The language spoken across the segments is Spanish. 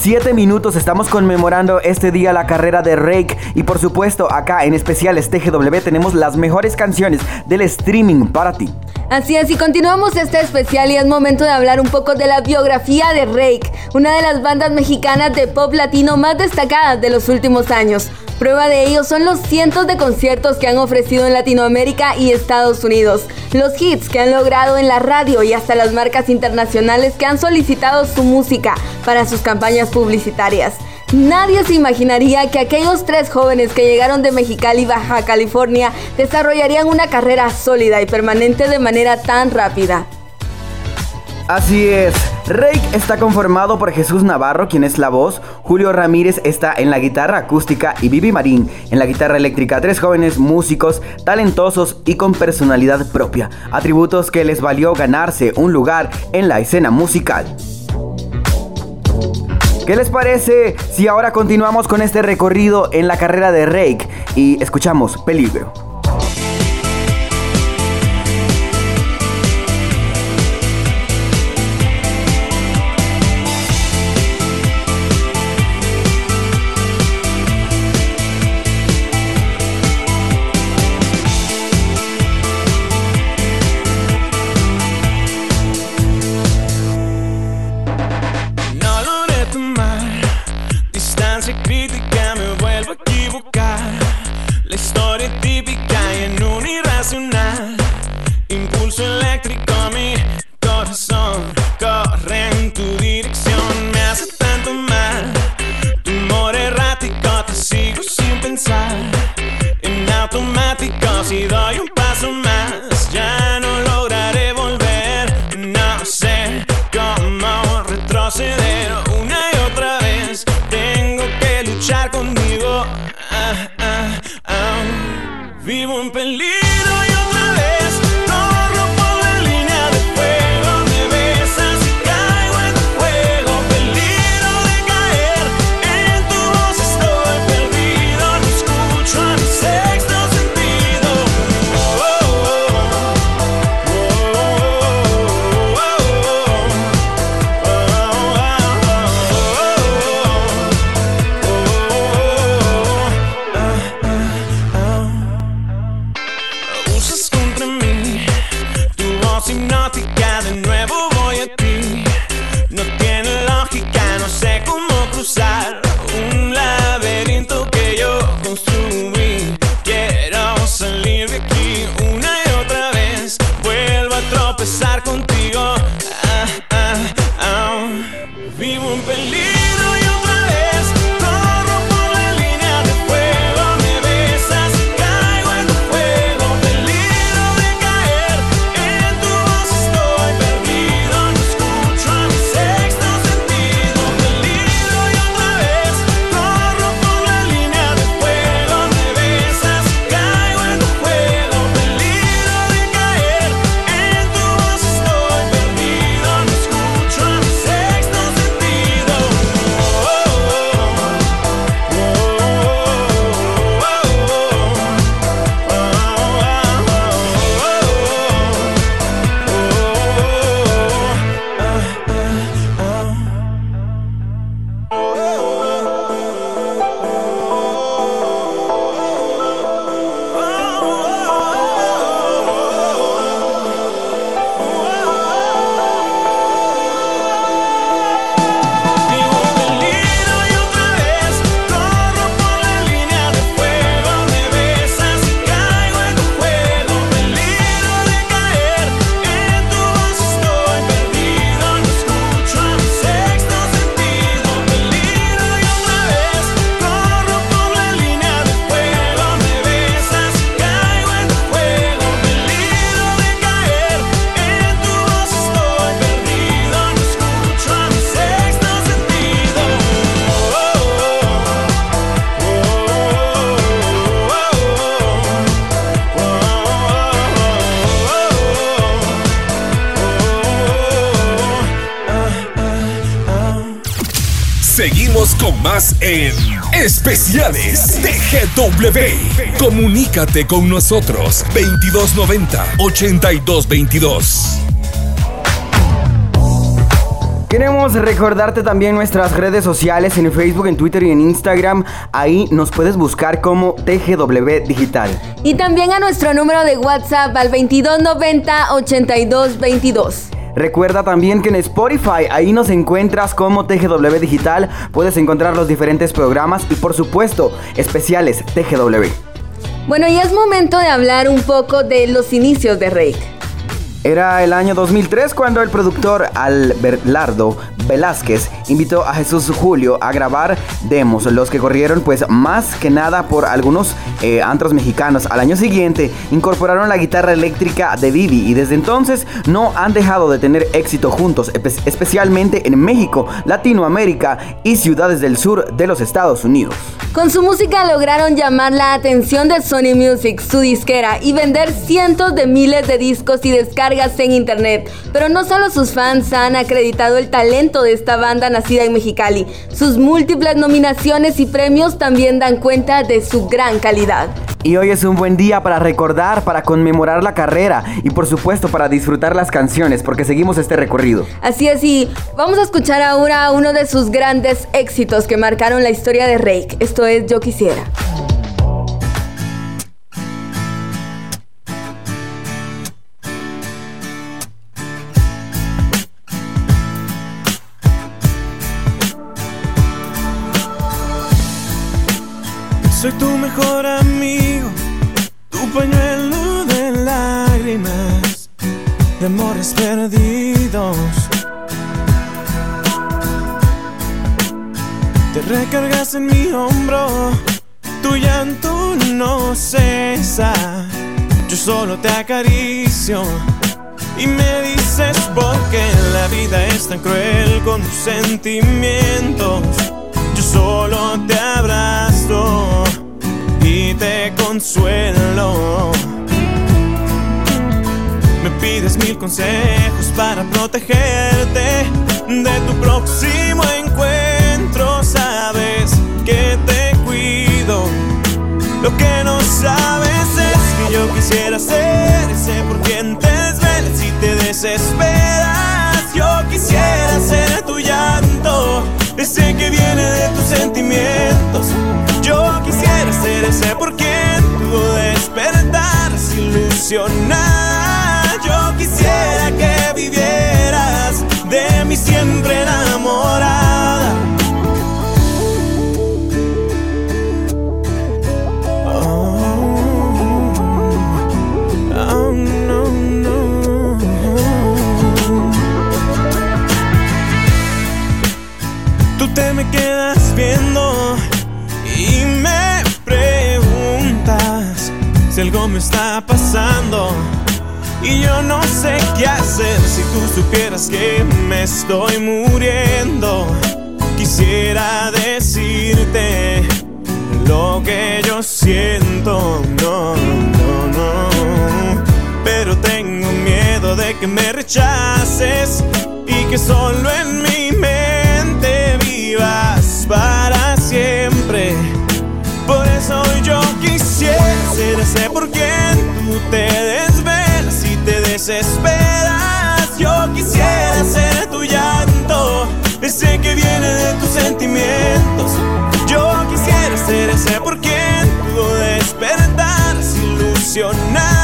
7 minutos estamos conmemorando este día la carrera de Rake y por supuesto acá en especiales TGW tenemos las mejores canciones del streaming para ti. Así es, y continuamos este especial y es momento de hablar un poco de la biografía de Rake, una de las bandas mexicanas de pop latino más destacadas de los últimos años. Prueba de ello son los cientos de conciertos que han ofrecido en Latinoamérica y Estados Unidos, los hits que han logrado en la radio y hasta las marcas internacionales que han solicitado su música para sus campañas publicitarias. Nadie se imaginaría que aquellos tres jóvenes que llegaron de Mexicali, Baja California, desarrollarían una carrera sólida y permanente de manera tan rápida. Así es, Rake está conformado por Jesús Navarro, quien es la voz, Julio Ramírez está en la guitarra acústica y Vivi Marín en la guitarra eléctrica. Tres jóvenes músicos, talentosos y con personalidad propia, atributos que les valió ganarse un lugar en la escena musical. ¿Qué les parece si ahora continuamos con este recorrido en la carrera de Rake y escuchamos Peligro? Especiales TGW. Comunícate con nosotros 2290 8222. Queremos recordarte también nuestras redes sociales en Facebook, en Twitter y en Instagram. Ahí nos puedes buscar como TGW Digital. Y también a nuestro número de WhatsApp al 2290 8222. Recuerda también que en Spotify ahí nos encuentras como TGW Digital. Puedes encontrar los diferentes programas y por supuesto especiales TGW. Bueno, y es momento de hablar un poco de los inicios de Rake. Era el año 2003 cuando el productor Alberlardo Velázquez invitó a Jesús Julio a grabar demos, los que corrieron pues más que nada por algunos eh, antros mexicanos. Al año siguiente incorporaron la guitarra eléctrica de Vivi y desde entonces no han dejado de tener éxito juntos, especialmente en México, Latinoamérica y ciudades del sur de los Estados Unidos. Con su música lograron llamar la atención de Sony Music, su disquera, y vender cientos de miles de discos y descargas en internet. Pero no solo sus fans han acreditado el talento de esta banda nacida en Mexicali, sus múltiples nominaciones y premios también dan cuenta de su gran calidad. Y hoy es un buen día para recordar, para conmemorar la carrera y por supuesto para disfrutar las canciones porque seguimos este recorrido. Así es, y vamos a escuchar ahora uno de sus grandes éxitos que marcaron la historia de Rake. Esto es Yo Quisiera. Te recargas en mi hombro, tu llanto no cesa. Yo solo te acaricio y me dices por qué la vida es tan cruel con tus sentimientos. Yo solo te abrazo y te consuelo. Me pides mil consejos para protegerte de tu próximo encuentro. Lo que no sabes es que yo quisiera ser ese por quien te desveles y te desesperas. Yo quisiera ser tu llanto ese que viene de tus sentimientos. Yo quisiera ser ese por quien tu despertar ilusionada. Algo me está pasando. Y yo no sé qué hacer si tú supieras que me estoy muriendo. Quisiera decirte lo que yo siento, no, no, no. Pero tengo miedo de que me rechaces y que solo en mi ese por quien tú te desvelas y te desesperas. Yo quisiera ser tu llanto, ese que viene de tus sentimientos. Yo quisiera ser ese por quien tú despertaras ilusionada.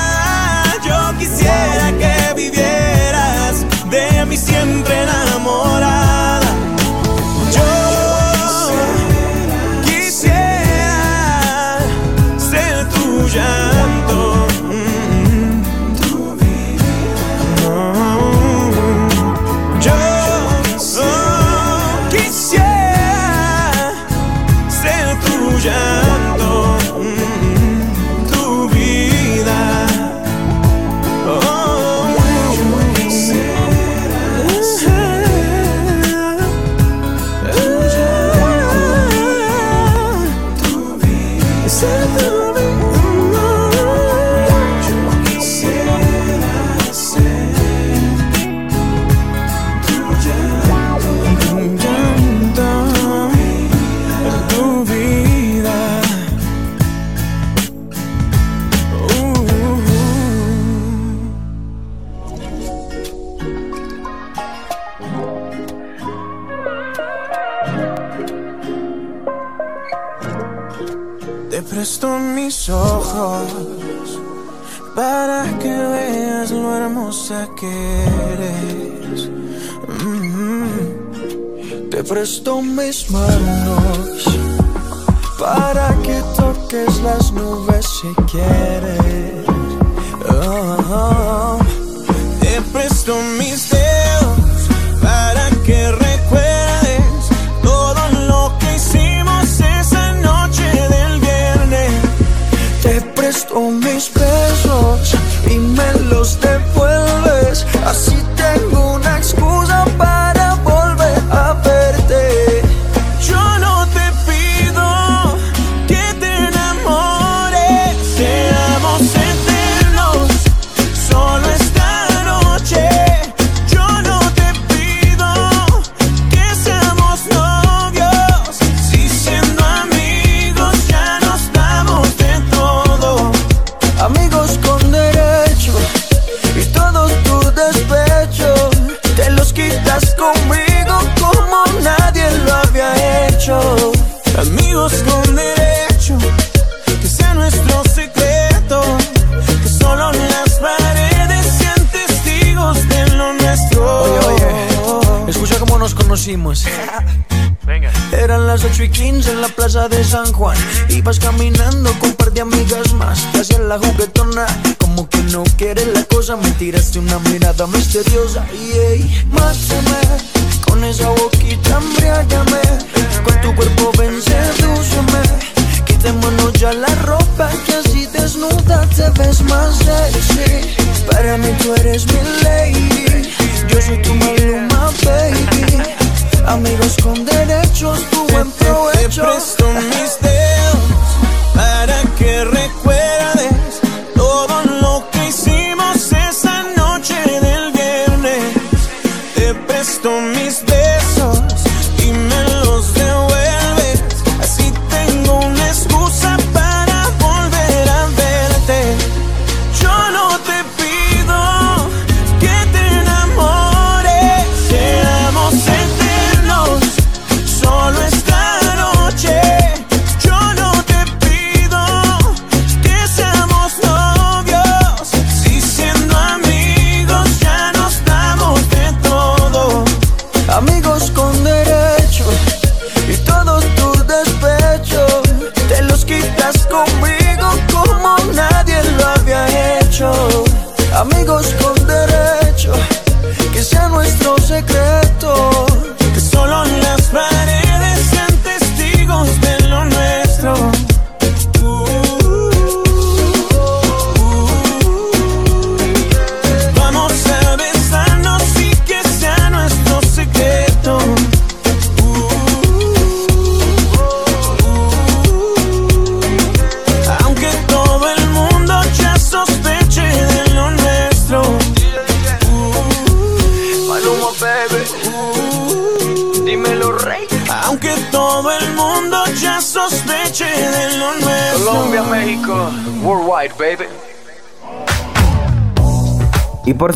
De San Juan. Ibas caminando con un par de amigas más. Te hacías la juguetona, como que no quieres la cosa. Me tiraste una mirada misteriosa. Y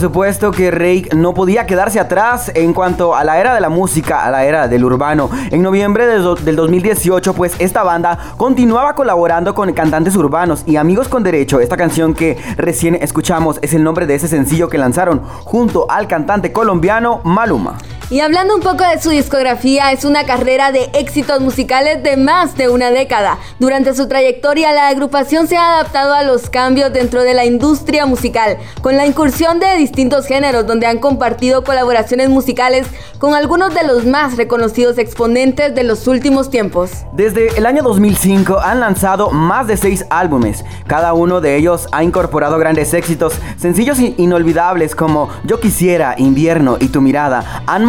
supuesto que Rake no podía quedarse atrás en cuanto a la era de la música, a la era del urbano. En noviembre de del 2018, pues esta banda continuaba colaborando con cantantes urbanos y Amigos con Derecho. Esta canción que recién escuchamos es el nombre de ese sencillo que lanzaron junto al cantante colombiano Maluma. Y hablando un poco de su discografía, es una carrera de éxitos musicales de más de una década. Durante su trayectoria, la agrupación se ha adaptado a los cambios dentro de la industria musical, con la incursión de distintos géneros, donde han compartido colaboraciones musicales con algunos de los más reconocidos exponentes de los últimos tiempos. Desde el año 2005 han lanzado más de seis álbumes. Cada uno de ellos ha incorporado grandes éxitos, sencillos in- inolvidables como Yo quisiera, Invierno y Tu mirada. Han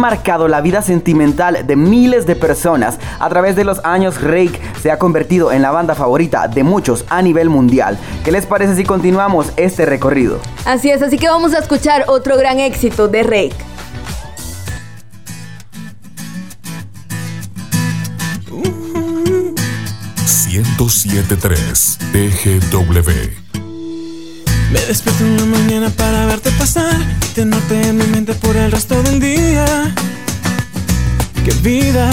la vida sentimental de miles de personas. A través de los años, Rake se ha convertido en la banda favorita de muchos a nivel mundial. ¿Qué les parece si continuamos este recorrido? Así es, así que vamos a escuchar otro gran éxito de Rake. Uh. 1073 TGW. Me despierto en la mañana para verte pasar y tenerte en mi mente por el resto del día. Qué vida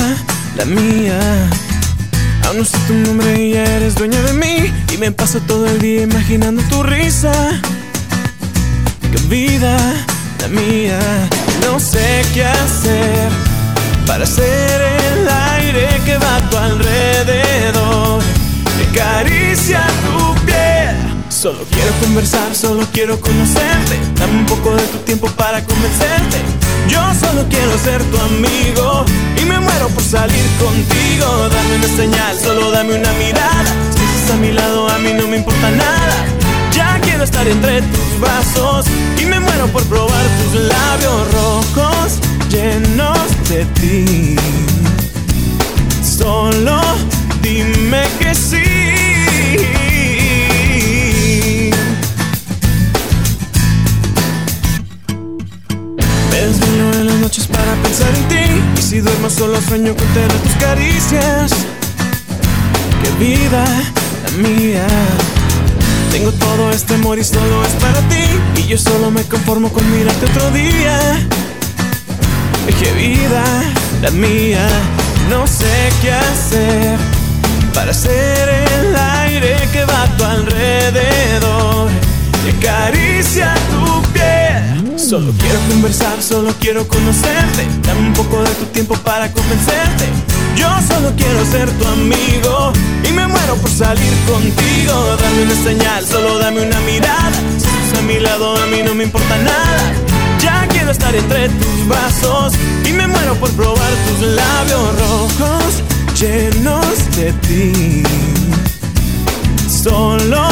la mía. Aún no sé tu nombre y ya eres dueña de mí. Y me paso todo el día imaginando tu risa. Qué vida la mía. No sé qué hacer para ser el aire que va a tu alrededor. Que caricia tu piel. Solo quiero conversar, solo quiero conocerte. Dame un poco de tu tiempo para convencerte. Yo solo quiero ser tu amigo y me muero por salir contigo. Dame una señal, solo dame una mirada. Si estás a mi lado, a mí no me importa nada. Ya quiero estar entre tus brazos y me muero por probar tus labios rojos llenos de ti. Solo dime que sí. Y si duermo solo sueño con tener tus caricias. Qué vida la mía. Tengo todo este amor y solo es para ti. Y yo solo me conformo con mirarte otro día. Qué vida la mía. No sé qué hacer para ser el aire que va a tu alrededor. Que acaricia tu piel Solo quiero conversar, solo quiero conocerte. Dame un poco de tu tiempo para convencerte. Yo solo quiero ser tu amigo y me muero por salir contigo. Dame una señal, solo dame una mirada. Si estás a mi lado, a mí no me importa nada. Ya quiero estar entre tus brazos y me muero por probar tus labios rojos llenos de ti. Solo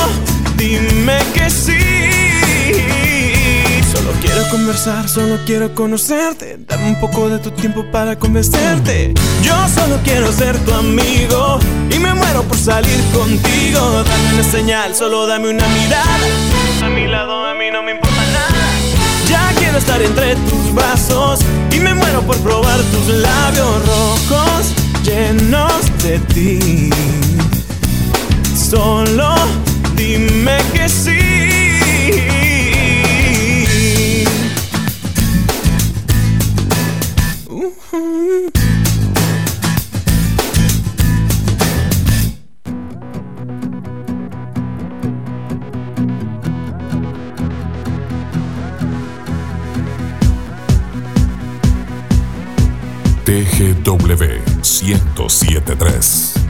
dime que conversar, solo quiero conocerte. Dame un poco de tu tiempo para convencerte. Yo solo quiero ser tu amigo y me muero por salir contigo. Dame una señal, solo dame una mirada. A mi lado, a mí no me importa nada. Ya quiero estar entre tus brazos y me muero por probar tus labios rojos llenos de ti. Solo dime que sí. TGW 1073.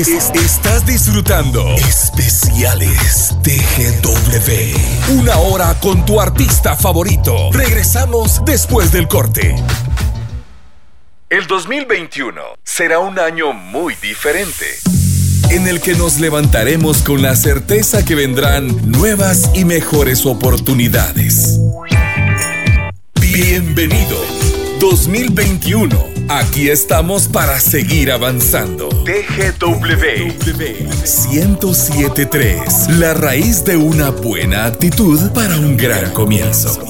Estás disfrutando Especiales TGW. Una hora con tu artista favorito. Regresamos después del corte. El 2021 será un año muy diferente en el que nos levantaremos con la certeza que vendrán nuevas y mejores oportunidades. Bienvenido 2021. Aquí estamos para seguir avanzando. TGW 1073. La raíz de una buena actitud para un gran comienzo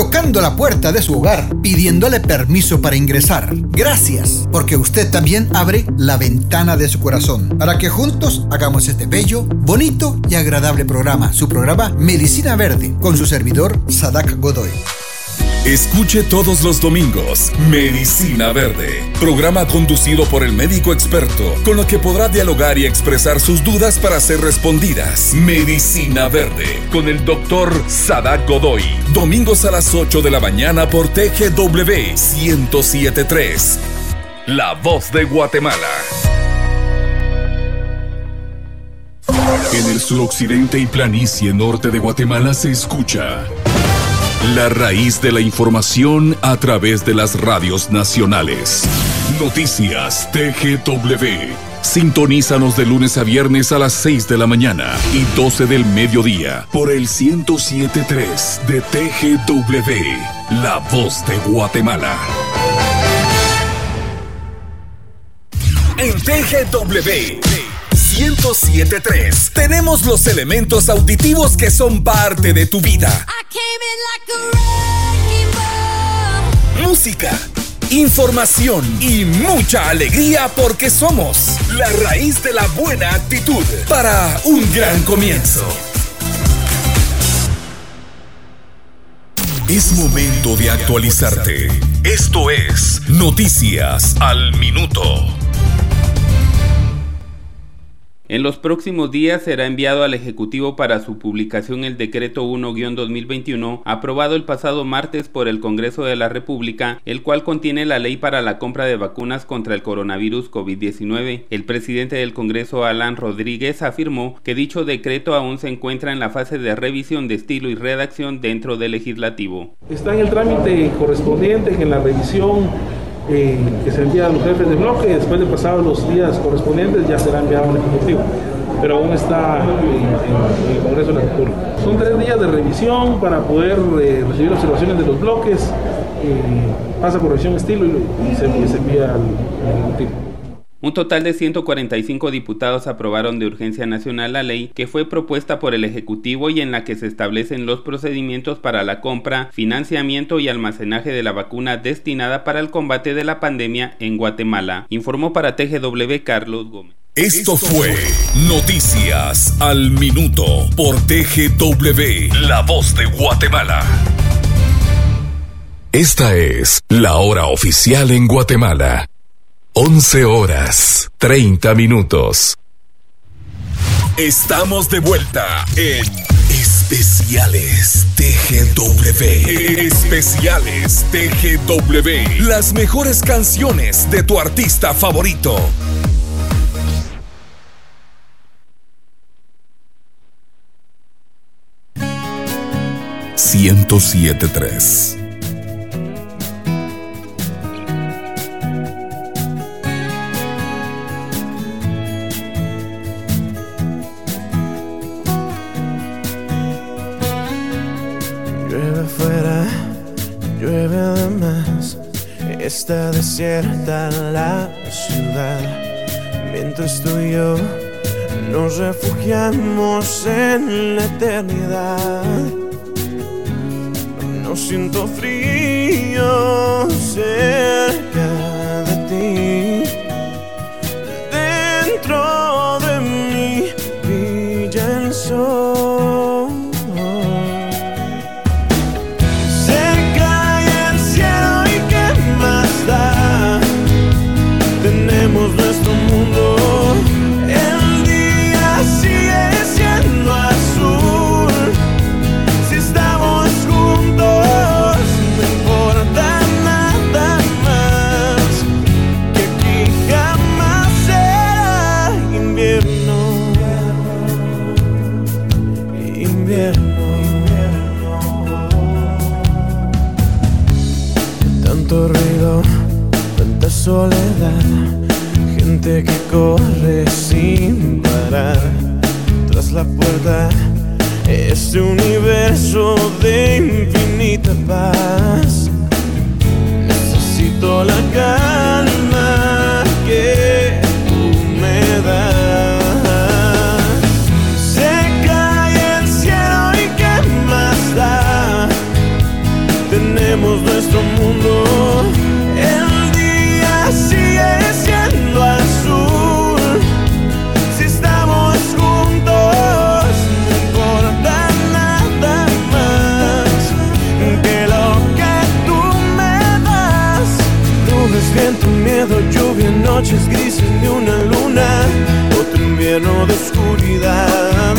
tocando la puerta de su hogar, pidiéndole permiso para ingresar. Gracias, porque usted también abre la ventana de su corazón, para que juntos hagamos este bello, bonito y agradable programa, su programa Medicina Verde, con su servidor Sadak Godoy. Escuche todos los domingos Medicina Verde, programa conducido por el médico experto, con lo que podrá dialogar y expresar sus dudas para ser respondidas. Medicina Verde, con el doctor Sadak Godoy, domingos a las 8 de la mañana por TGW 1073. La voz de Guatemala. En el suroccidente y planicie norte de Guatemala se escucha la raíz de la información a través de las radios nacionales. Noticias TGW. Sintonízanos de lunes a viernes a las 6 de la mañana y 12 del mediodía por el 1073 de TGW, La Voz de Guatemala. En TGW 1073 tenemos los elementos auditivos que son parte de tu vida. Música, información y mucha alegría porque somos la raíz de la buena actitud para un gran comienzo. Es momento de actualizarte. Esto es Noticias al Minuto. En los próximos días será enviado al Ejecutivo para su publicación el Decreto 1-2021, aprobado el pasado martes por el Congreso de la República, el cual contiene la ley para la compra de vacunas contra el coronavirus COVID-19. El presidente del Congreso, Alan Rodríguez, afirmó que dicho decreto aún se encuentra en la fase de revisión de estilo y redacción dentro del legislativo. Está en el trámite correspondiente, en la revisión eh, que se envía a los jefes de bloque y después de pasados los días correspondientes ya será enviado al Ejecutivo. Pero aún está en, el Congreso de la República. Son tres días de revisión para poder eh, recibir observaciones de los bloques, eh, pasa por revisión estilo y, se, envía al Ejecutivo. Un total de 145 diputados aprobaron de urgencia nacional la ley que fue propuesta por el Ejecutivo y en la que se establecen los procedimientos para la compra, financiamiento y almacenaje de la vacuna destinada para el combate de la pandemia en Guatemala, informó para TGW Carlos Gómez. Esto fue Noticias al Minuto por TGW, La Voz de Guatemala. Esta es la hora oficial en Guatemala. 11 horas, 30 minutos. Estamos de vuelta en Especiales TGW. Especiales TGW. Las mejores canciones de tu artista favorito. ...1073... desierta la ciudad, mientras tú y yo nos refugiamos en la eternidad. No siento frío cerca tanto ruido, tanta soledad, gente que corre sin parar. Tras la puerta, este universo de infinita paz. Necesito la calma El día sigue siendo azul. Si estamos juntos, no importa nada más que lo que tú me das. Nubes, viento, miedo, lluvia, noches grises ni una luna, otro invierno de oscuridad.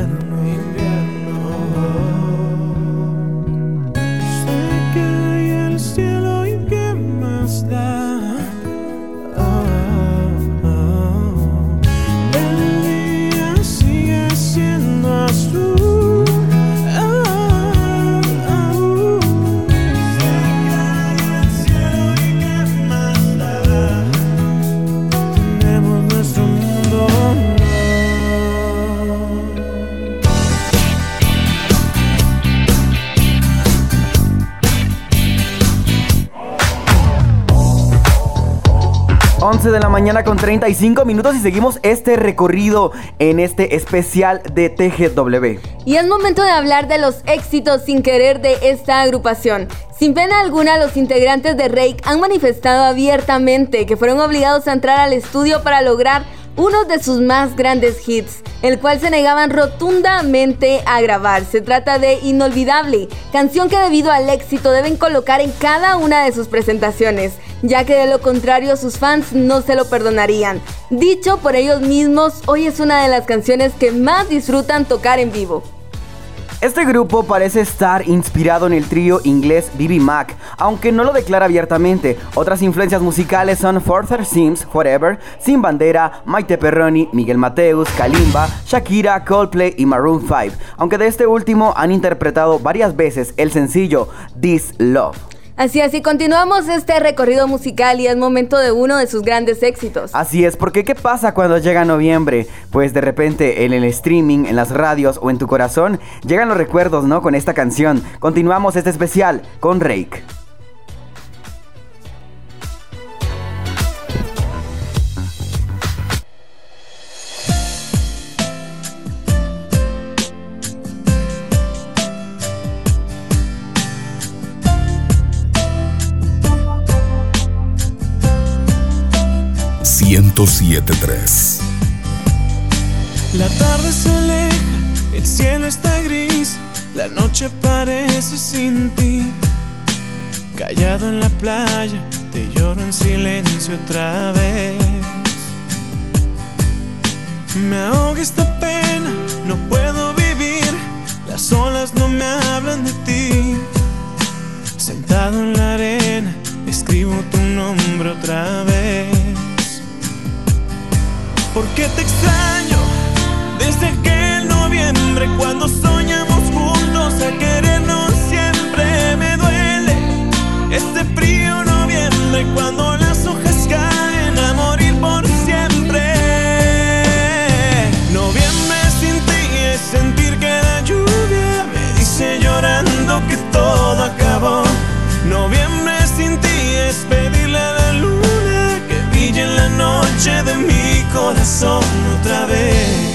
Invierno, mañana con 35 minutos y seguimos este recorrido en este especial de TGW. Y es momento de hablar de los éxitos sin querer de esta agrupación. Sin pena alguna, los integrantes de Rake han manifestado abiertamente que fueron obligados a entrar al estudio para lograr uno de sus más grandes hits, el cual se negaban rotundamente a grabar. Se trata de Inolvidable, canción que debido al éxito deben colocar en cada una de sus presentaciones, ya que de lo contrario sus fans no se lo perdonarían. Dicho por ellos mismos, hoy es una de las canciones que más disfrutan tocar en vivo. Este grupo parece estar inspirado en el trío inglés BB Mac, aunque no lo declara abiertamente. Otras influencias musicales son Further Sims, Forever, Sin Bandera, Maite Perroni, Miguel Mateus, Kalimba, Shakira, Coldplay y Maroon 5, aunque de este último han interpretado varias veces el sencillo This Love. Así así continuamos este recorrido musical y es momento de uno de sus grandes éxitos. Así es, porque ¿qué pasa cuando llega noviembre? Pues de repente en el streaming, en las radios o en tu corazón llegan los recuerdos, ¿no? Con esta canción. Continuamos este especial con Rake. .73 La tarde se aleja, el cielo está gris, la noche parece sin ti. Callado en la playa, te lloro en silencio otra vez. Me ahoga esta pena, no puedo vivir, las olas no me hablan de ti. Sentado en la arena, escribo tu nombre otra vez porque te extraño desde aquel noviembre cuando soñamos juntos a querernos siempre. Me duele este frío noviembre cuando las hojas caen a morir por siempre. Noviembre sin ti es sentir que la lluvia me dice llorando que todo acabó. Noviembre sin ti es pedirle a la luna que brille en la noche de mi corazón otra vez.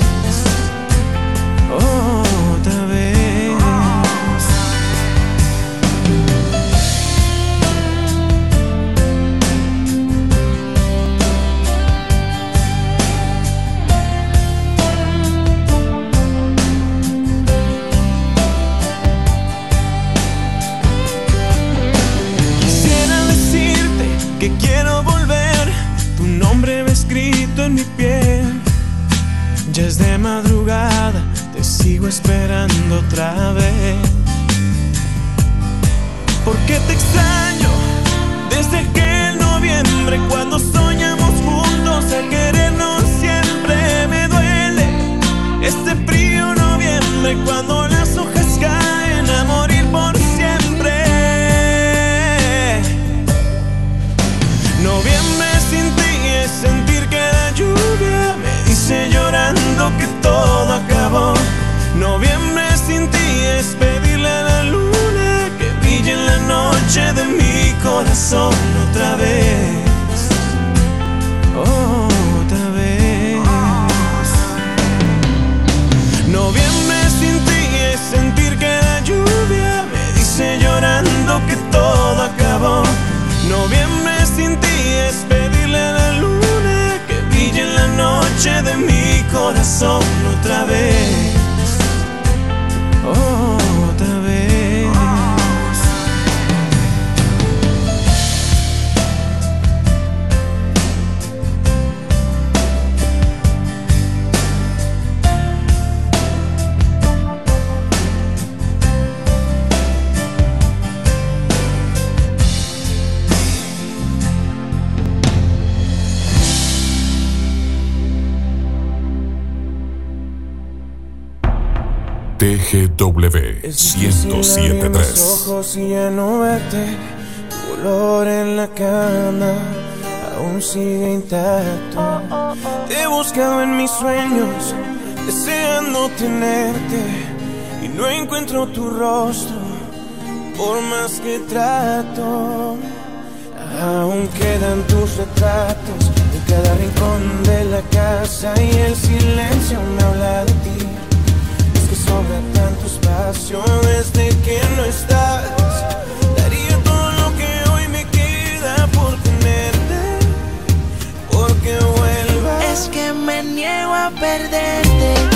GW 1073. Ojos y ya no verte, tu olor en la cama aún sigue intacto. Te he buscado en mis sueños, deseando tenerte y no encuentro tu rostro por más que trato. Aún quedan tus retratos en cada rincón de la casa y el silencio me habla de ti sobre tantas pasiones de que no estás. Daría todo lo que hoy me queda por tenerte, porque vuelvas. Es que me niego a perderte.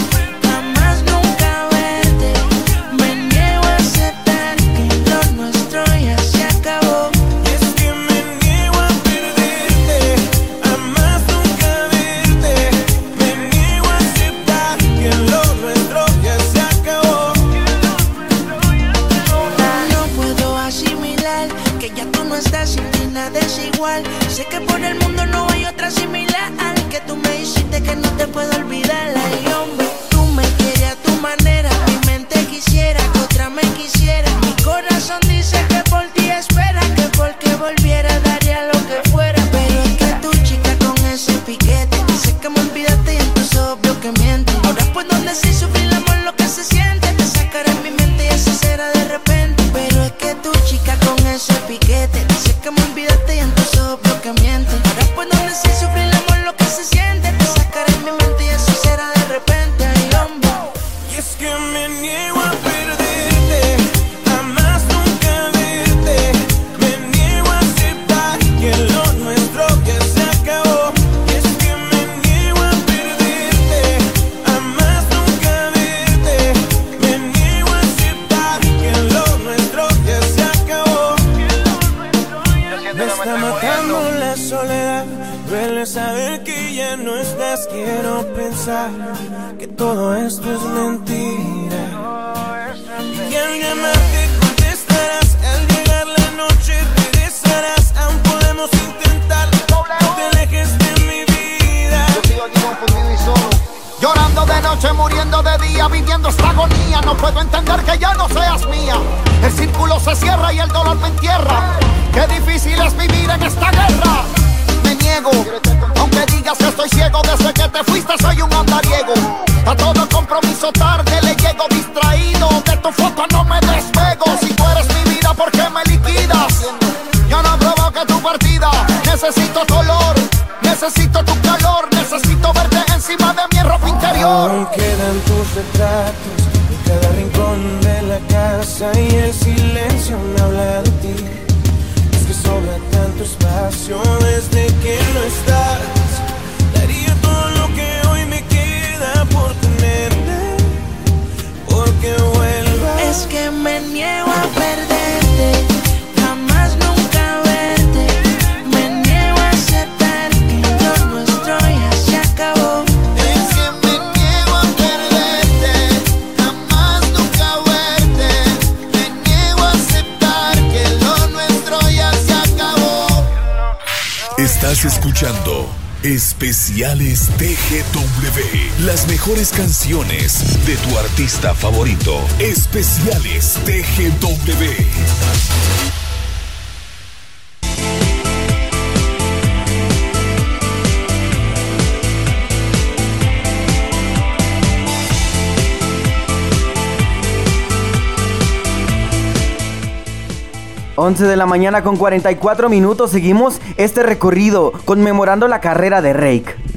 Las mejores canciones de tu artista favorito. Especiales TGW. 11 de la mañana con 44 minutos seguimos este recorrido conmemorando la carrera de Rake.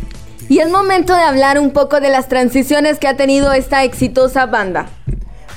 Y es momento de hablar un poco de las transiciones que ha tenido esta exitosa banda.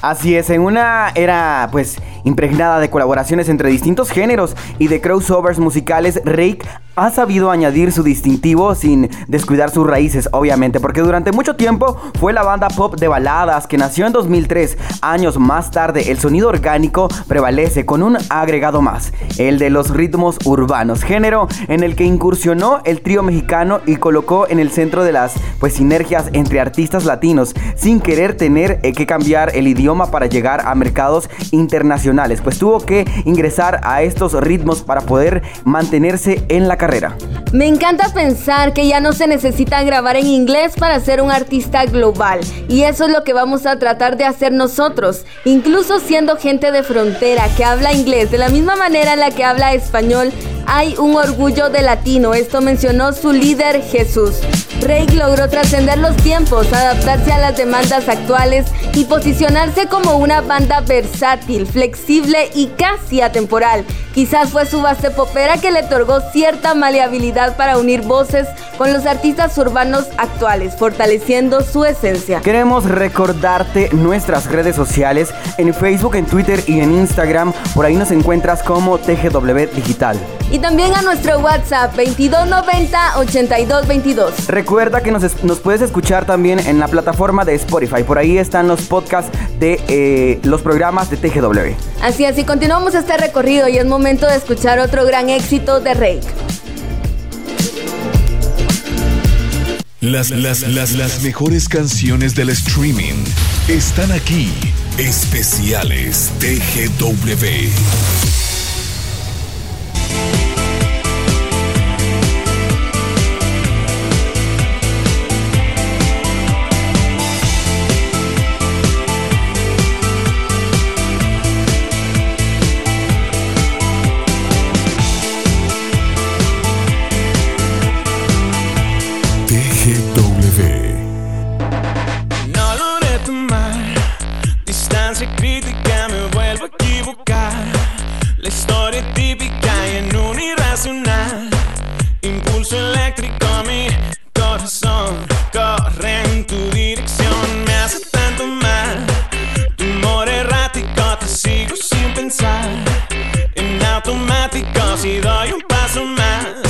Así es, en una era pues impregnada de colaboraciones entre distintos géneros y de crossovers musicales, Rake ha sabido añadir su distintivo sin descuidar sus raíces, obviamente, porque durante mucho tiempo fue la banda pop de baladas que nació en 2003. Años más tarde, el sonido orgánico prevalece con un agregado más, el de los ritmos urbanos, género en el que incursionó el trío mexicano y colocó en el centro de las pues sinergias entre artistas latinos, sin querer tener eh, que cambiar el idioma para llegar a mercados internacionales, pues tuvo que ingresar a estos ritmos para poder mantenerse en la me encanta pensar que ya no se necesita grabar en inglés para ser un artista global y eso es lo que vamos a tratar de hacer nosotros, incluso siendo gente de frontera que habla inglés de la misma manera en la que habla español hay un orgullo de latino, esto mencionó su líder Jesús. Rake logró trascender los tiempos, adaptarse a las demandas actuales y posicionarse como una banda versátil, flexible y casi atemporal. Quizás fue su base popera que le otorgó cierta maleabilidad para unir voces con los artistas urbanos actuales, fortaleciendo su esencia. Queremos recordarte nuestras redes sociales en Facebook, en Twitter y en Instagram. Por ahí nos encuentras como TGW Digital y también a nuestro WhatsApp 2290-8222. Recuerda que nos, nos, puedes escuchar también en la plataforma de Spotify. Por ahí están los podcasts de eh, los programas de TGW. Así así continuamos este recorrido y es momento de escuchar otro gran éxito de Rake. Las, las, las, las mejores canciones del streaming están aquí. Especiales TGW. se critica me vuelvo a equivocar. La historia típica y en un irracional. Impulso eléctrico a mi corazón corre en tu dirección. Me hace tanto mal. Tu humor errático te sigo sin pensar. En automático si doy un paso más.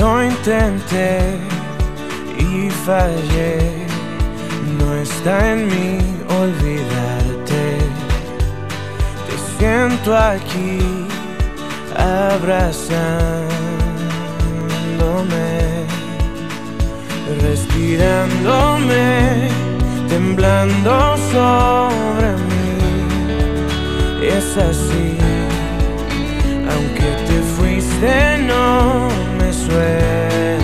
Lo intenté y fallé. No está en mí olvidarte. Te siento aquí abrazándome, respirándome, temblando sobre mí. Es así, aunque te fuiste, no me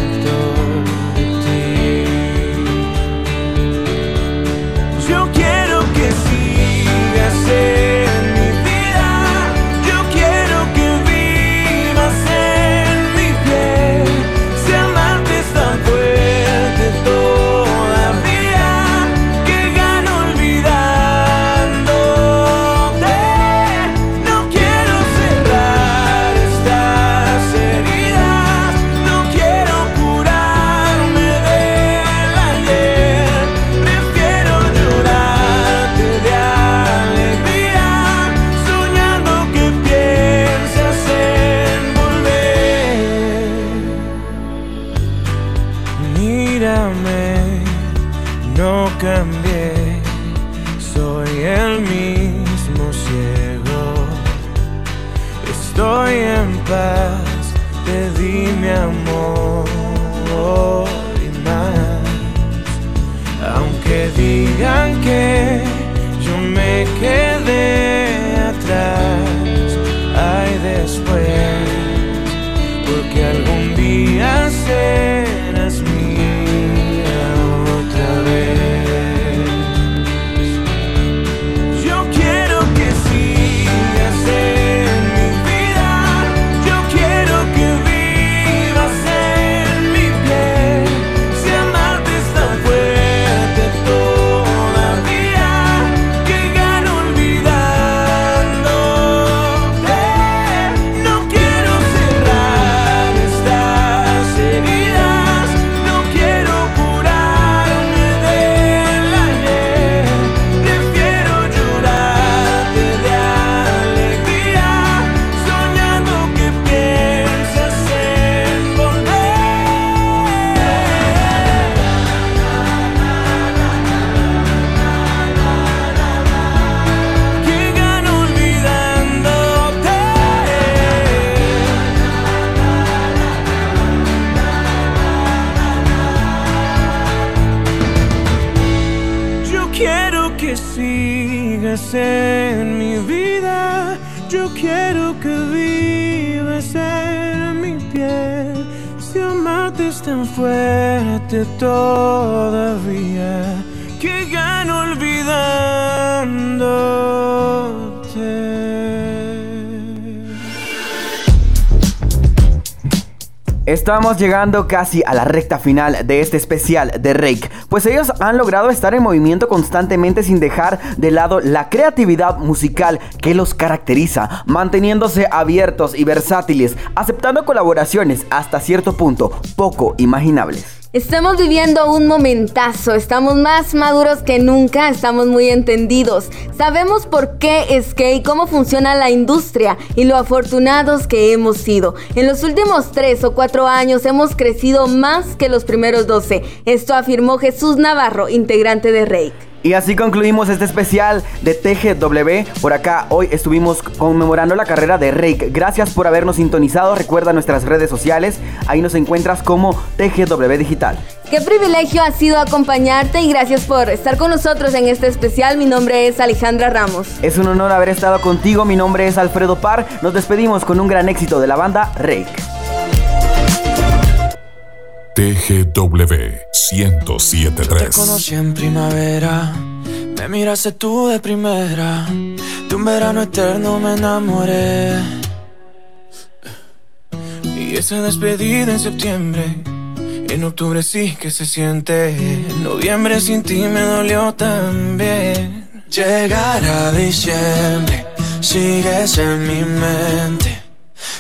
Llegando casi a la recta final de este especial de Rake, pues ellos han logrado estar en movimiento constantemente sin dejar de lado la creatividad musical que los caracteriza, manteniéndose abiertos y versátiles, aceptando colaboraciones hasta cierto punto poco imaginables. Estamos viviendo un momentazo, estamos más maduros que nunca, estamos muy entendidos. Sabemos por qué es que y cómo funciona la industria y lo afortunados que hemos sido. En los últimos tres o cuatro años hemos crecido más que los primeros 12. Esto afirmó Jesús Navarro, integrante de Rake. Y así concluimos este especial de TGW. Por acá hoy estuvimos conmemorando la carrera de Rake. Gracias por habernos sintonizado. Recuerda nuestras redes sociales. Ahí nos encuentras como TGW Digital. Qué privilegio ha sido acompañarte y gracias por estar con nosotros en este especial. Mi nombre es Alejandra Ramos. Es un honor haber estado contigo. Mi nombre es Alfredo Par. Nos despedimos con un gran éxito de la banda Rake. TGW Te 1073. conocí en primavera, me miraste tú de primera. De un verano eterno me enamoré. Y esa despedida en septiembre, en octubre sí que se siente. En noviembre sin ti me dolió también. Llegar a diciembre, sigues en mi mente.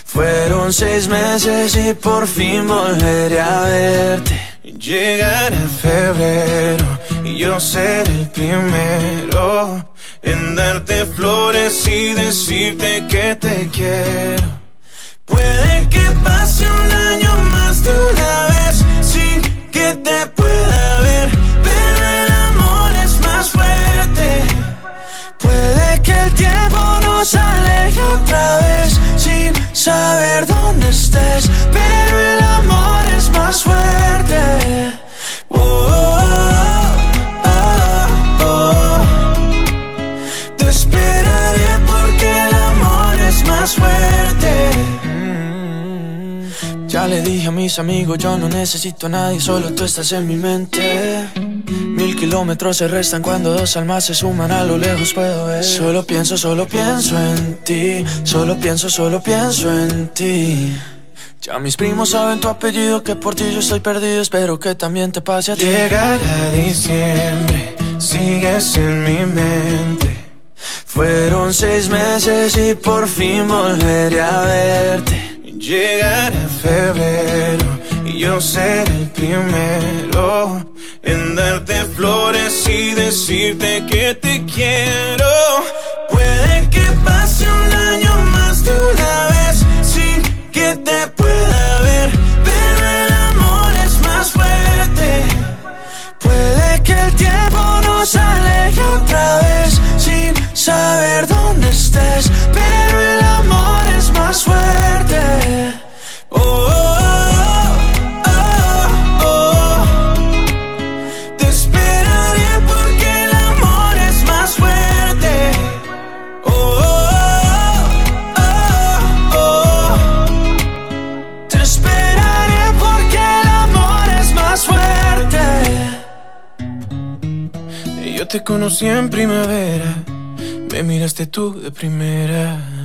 Fueron seis meses y por fin volveré a verte. Llegará febrero y yo seré el primero en darte flores y decirte que te quiero. Puede que pase un año más de una vez mis amigos, yo no necesito a nadie, solo tú estás en mi mente. Mil kilómetros se restan cuando dos almas se suman a lo lejos puedo ver. Solo pienso, solo pienso en ti, solo pienso, solo pienso en ti. Ya mis primos saben tu apellido, que por ti yo estoy perdido, espero que también te pase a ti. Llegará diciembre, sigues en mi mente. Fueron seis meses y por fin volveré a verte. Llegará febrero y yo seré el primero en darte flores y decirte que te quiero. Puede que pase un año más de una vez sin que te pueda ver, pero el amor es más fuerte. Puede que el tiempo nos aleje otra vez sin saber dónde estés, pero el amor fuerte. Oh, oh, oh, oh, oh. Te esperaré porque el amor es más fuerte. Oh, oh, oh, oh. Te esperaré porque el amor es más fuerte. Yo te conocí en primavera, me miraste tú de primera.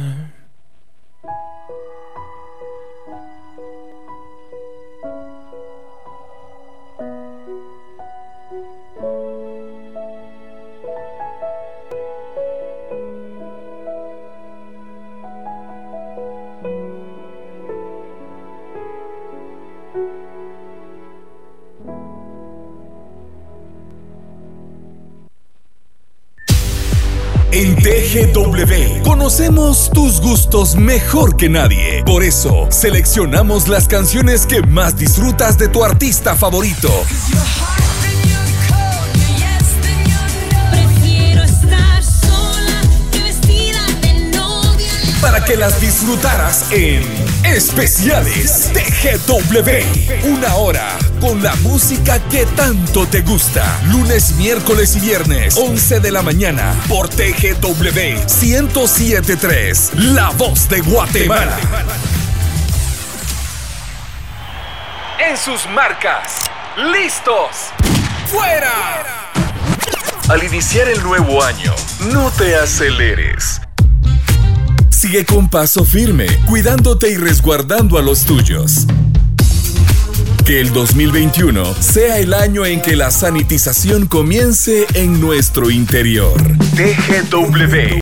Conocemos tus gustos mejor que nadie. Por eso seleccionamos las canciones que más disfrutas de tu artista favorito. Para que las disfrutaras en Especiales TGW. Una hora con la música que tanto te gusta. Lunes, miércoles y viernes, 11 de la mañana, por TGW 1073. La voz de Guatemala. En sus marcas. ¡Listos! ¡Fuera! Al iniciar el nuevo año, no te aceleres. Sigue con paso firme, cuidándote y resguardando a los tuyos. Que el 2021 sea el año en que la sanitización comience en nuestro interior. TGW